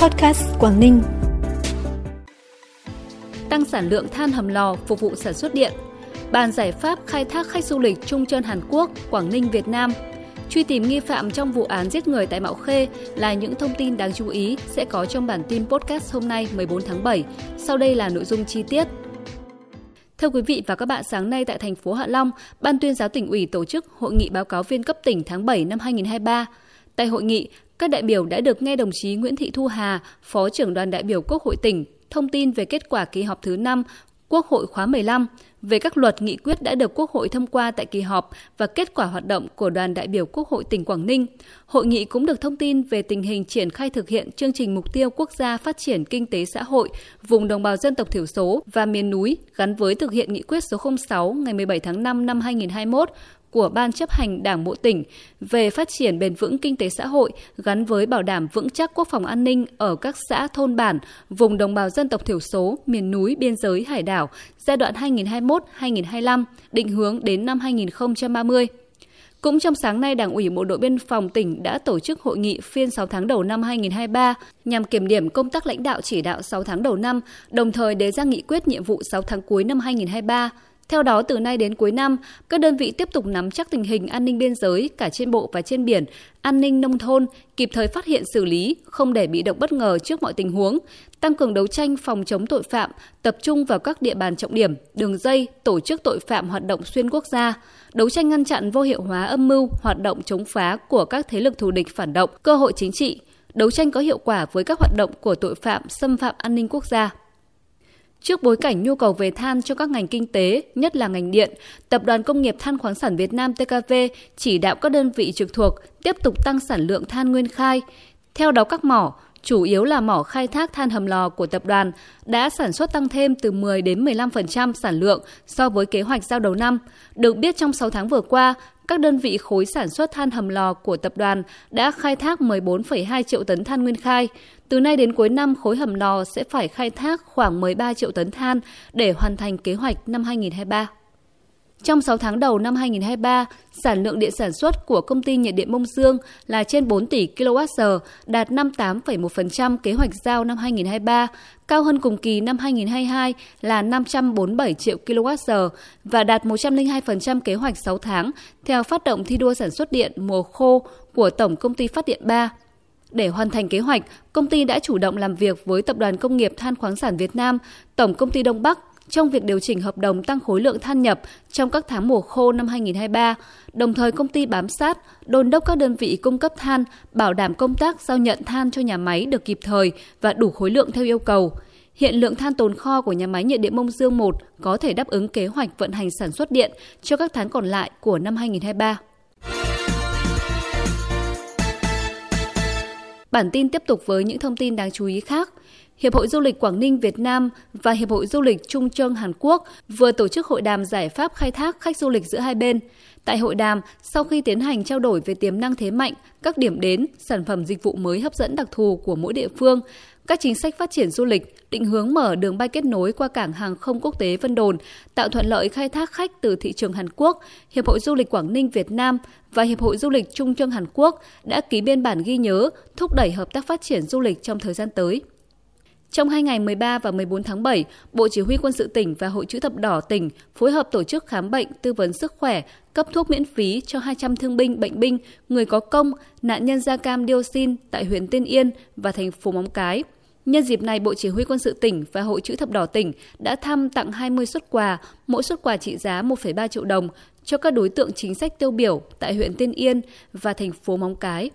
Podcast Quảng Ninh. Tăng sản lượng than hầm lò phục vụ sản xuất điện. Bàn giải pháp khai thác khách du lịch Trung Trơn Hàn Quốc, Quảng Ninh Việt Nam. Truy tìm nghi phạm trong vụ án giết người tại Mạo Khê là những thông tin đáng chú ý sẽ có trong bản tin podcast hôm nay 14 tháng 7. Sau đây là nội dung chi tiết. Thưa quý vị và các bạn, sáng nay tại thành phố Hạ Long, Ban tuyên giáo tỉnh ủy tổ chức hội nghị báo cáo viên cấp tỉnh tháng 7 năm 2023. Tại hội nghị, các đại biểu đã được nghe đồng chí Nguyễn Thị Thu Hà, Phó trưởng đoàn đại biểu Quốc hội tỉnh, thông tin về kết quả kỳ họp thứ 5 Quốc hội khóa 15 về các luật nghị quyết đã được Quốc hội thông qua tại kỳ họp và kết quả hoạt động của đoàn đại biểu Quốc hội tỉnh Quảng Ninh. Hội nghị cũng được thông tin về tình hình triển khai thực hiện chương trình mục tiêu quốc gia phát triển kinh tế xã hội vùng đồng bào dân tộc thiểu số và miền núi gắn với thực hiện nghị quyết số 06 ngày 17 tháng 5 năm 2021 của Ban chấp hành Đảng Bộ tỉnh về phát triển bền vững kinh tế xã hội gắn với bảo đảm vững chắc quốc phòng an ninh ở các xã thôn bản, vùng đồng bào dân tộc thiểu số, miền núi, biên giới, hải đảo giai đoạn 2021-2025, định hướng đến năm 2030. Cũng trong sáng nay, Đảng ủy Bộ đội Biên phòng tỉnh đã tổ chức hội nghị phiên 6 tháng đầu năm 2023 nhằm kiểm điểm công tác lãnh đạo chỉ đạo 6 tháng đầu năm, đồng thời đề ra nghị quyết nhiệm vụ 6 tháng cuối năm 2023 theo đó, từ nay đến cuối năm, các đơn vị tiếp tục nắm chắc tình hình an ninh biên giới cả trên bộ và trên biển, an ninh nông thôn, kịp thời phát hiện xử lý, không để bị động bất ngờ trước mọi tình huống, tăng cường đấu tranh phòng chống tội phạm, tập trung vào các địa bàn trọng điểm, đường dây, tổ chức tội phạm hoạt động xuyên quốc gia, đấu tranh ngăn chặn vô hiệu hóa âm mưu, hoạt động chống phá của các thế lực thù địch phản động, cơ hội chính trị, đấu tranh có hiệu quả với các hoạt động của tội phạm xâm phạm an ninh quốc gia. Trước bối cảnh nhu cầu về than cho các ngành kinh tế, nhất là ngành điện, Tập đoàn Công nghiệp Than khoáng sản Việt Nam TKV chỉ đạo các đơn vị trực thuộc tiếp tục tăng sản lượng than nguyên khai. Theo đó các mỏ, chủ yếu là mỏ khai thác than hầm lò của tập đoàn, đã sản xuất tăng thêm từ 10 đến 15% sản lượng so với kế hoạch giao đầu năm. Được biết trong 6 tháng vừa qua, các đơn vị khối sản xuất than hầm lò của tập đoàn đã khai thác 14,2 triệu tấn than nguyên khai. Từ nay đến cuối năm, khối hầm lò sẽ phải khai thác khoảng 13 triệu tấn than để hoàn thành kế hoạch năm 2023. Trong 6 tháng đầu năm 2023, sản lượng điện sản xuất của công ty nhiệt điện Mông Dương là trên 4 tỷ kWh, đạt 58,1% kế hoạch giao năm 2023, cao hơn cùng kỳ năm 2022 là 547 triệu kWh và đạt 102% kế hoạch 6 tháng theo phát động thi đua sản xuất điện mùa khô của Tổng công ty Phát điện 3. Để hoàn thành kế hoạch, công ty đã chủ động làm việc với Tập đoàn Công nghiệp Than khoáng sản Việt Nam, Tổng công ty Đông Bắc trong việc điều chỉnh hợp đồng tăng khối lượng than nhập trong các tháng mùa khô năm 2023. Đồng thời công ty bám sát, đôn đốc các đơn vị cung cấp than, bảo đảm công tác giao nhận than cho nhà máy được kịp thời và đủ khối lượng theo yêu cầu. Hiện lượng than tồn kho của nhà máy nhiệt điện Mông Dương 1 có thể đáp ứng kế hoạch vận hành sản xuất điện cho các tháng còn lại của năm 2023. Bản tin tiếp tục với những thông tin đáng chú ý khác. Hiệp hội Du lịch Quảng Ninh Việt Nam và Hiệp hội Du lịch Trung Trương Hàn Quốc vừa tổ chức hội đàm giải pháp khai thác khách du lịch giữa hai bên. Tại hội đàm, sau khi tiến hành trao đổi về tiềm năng thế mạnh, các điểm đến, sản phẩm dịch vụ mới hấp dẫn đặc thù của mỗi địa phương, các chính sách phát triển du lịch, định hướng mở đường bay kết nối qua cảng hàng không quốc tế Vân Đồn, tạo thuận lợi khai thác khách từ thị trường Hàn Quốc, Hiệp hội Du lịch Quảng Ninh Việt Nam và Hiệp hội Du lịch Trung Trương Hàn Quốc đã ký biên bản ghi nhớ thúc đẩy hợp tác phát triển du lịch trong thời gian tới. Trong hai ngày 13 và 14 tháng 7, Bộ Chỉ huy Quân sự tỉnh và Hội chữ thập đỏ tỉnh phối hợp tổ chức khám bệnh, tư vấn sức khỏe, cấp thuốc miễn phí cho 200 thương binh, bệnh binh, người có công, nạn nhân da cam dioxin tại huyện Tiên Yên và thành phố Móng Cái. Nhân dịp này, Bộ Chỉ huy Quân sự tỉnh và Hội chữ thập đỏ tỉnh đã thăm tặng 20 xuất quà, mỗi xuất quà trị giá 1,3 triệu đồng cho các đối tượng chính sách tiêu biểu tại huyện Tiên Yên và thành phố Móng Cái.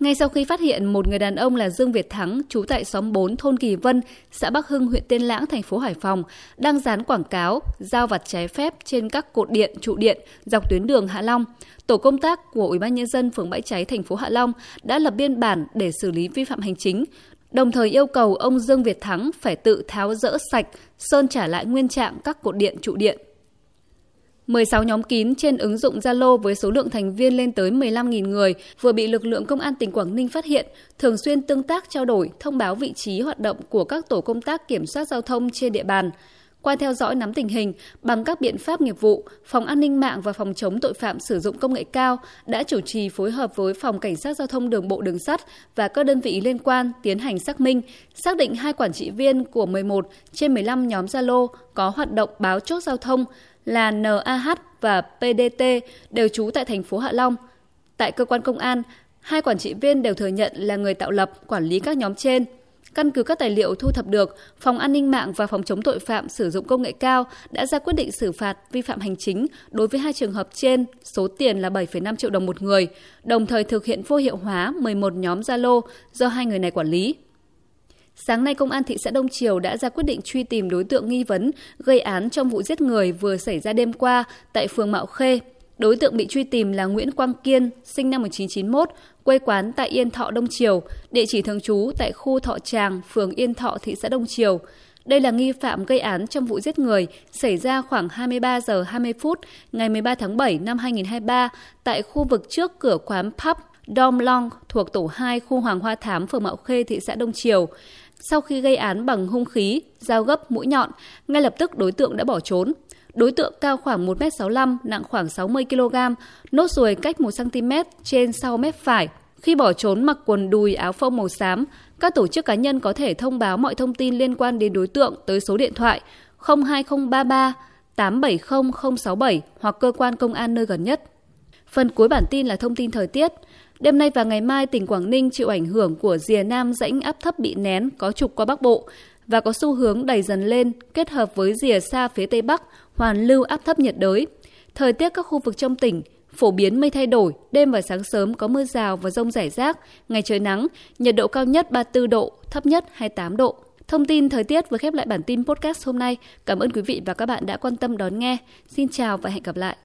Ngay sau khi phát hiện một người đàn ông là Dương Việt Thắng, trú tại xóm 4 thôn Kỳ Vân, xã Bắc Hưng, huyện Tiên Lãng, thành phố Hải Phòng, đang dán quảng cáo giao vặt trái phép trên các cột điện, trụ điện dọc tuyến đường Hạ Long, tổ công tác của Ủy ban nhân dân phường Bãi Cháy thành phố Hạ Long đã lập biên bản để xử lý vi phạm hành chính, đồng thời yêu cầu ông Dương Việt Thắng phải tự tháo rỡ sạch, sơn trả lại nguyên trạng các cột điện, trụ điện. 16 nhóm kín trên ứng dụng Zalo với số lượng thành viên lên tới 15.000 người vừa bị lực lượng công an tỉnh Quảng Ninh phát hiện, thường xuyên tương tác trao đổi, thông báo vị trí hoạt động của các tổ công tác kiểm soát giao thông trên địa bàn. Qua theo dõi nắm tình hình, bằng các biện pháp nghiệp vụ, Phòng An ninh mạng và Phòng chống tội phạm sử dụng công nghệ cao đã chủ trì phối hợp với Phòng Cảnh sát Giao thông Đường bộ Đường sắt và các đơn vị liên quan tiến hành xác minh, xác định hai quản trị viên của 11 trên 15 nhóm Zalo có hoạt động báo chốt giao thông là NAH và PDT đều trú tại thành phố Hạ Long. Tại cơ quan công an, hai quản trị viên đều thừa nhận là người tạo lập, quản lý các nhóm trên – Căn cứ các tài liệu thu thập được, Phòng An ninh mạng và Phòng chống tội phạm sử dụng công nghệ cao đã ra quyết định xử phạt vi phạm hành chính đối với hai trường hợp trên, số tiền là 7,5 triệu đồng một người, đồng thời thực hiện vô hiệu hóa 11 nhóm Zalo do hai người này quản lý. Sáng nay, Công an thị xã Đông Triều đã ra quyết định truy tìm đối tượng nghi vấn gây án trong vụ giết người vừa xảy ra đêm qua tại phường Mạo Khê. Đối tượng bị truy tìm là Nguyễn Quang Kiên, sinh năm 1991, quê quán tại Yên Thọ Đông Triều, địa chỉ thường trú tại khu Thọ Tràng, phường Yên Thọ, thị xã Đông Triều. Đây là nghi phạm gây án trong vụ giết người xảy ra khoảng 23 giờ 20 phút ngày 13 tháng 7 năm 2023 tại khu vực trước cửa quán pub Dom Long thuộc tổ 2 khu Hoàng Hoa Thám, phường Mạo Khê, thị xã Đông Triều. Sau khi gây án bằng hung khí, dao gấp, mũi nhọn, ngay lập tức đối tượng đã bỏ trốn. Đối tượng cao khoảng 1m65, nặng khoảng 60 kg, nốt ruồi cách 1cm trên sau mép phải. Khi bỏ trốn mặc quần đùi áo phông màu xám, các tổ chức cá nhân có thể thông báo mọi thông tin liên quan đến đối tượng tới số điện thoại 02033 870067 hoặc cơ quan công an nơi gần nhất. Phần cuối bản tin là thông tin thời tiết. Đêm nay và ngày mai, tỉnh Quảng Ninh chịu ảnh hưởng của rìa nam rãnh áp thấp bị nén có trục qua Bắc Bộ và có xu hướng đầy dần lên kết hợp với rìa xa phía Tây Bắc hoàn lưu áp thấp nhiệt đới. Thời tiết các khu vực trong tỉnh phổ biến mây thay đổi, đêm và sáng sớm có mưa rào và rông rải rác, ngày trời nắng, nhiệt độ cao nhất 34 độ, thấp nhất 28 độ. Thông tin thời tiết vừa khép lại bản tin podcast hôm nay. Cảm ơn quý vị và các bạn đã quan tâm đón nghe. Xin chào và hẹn gặp lại.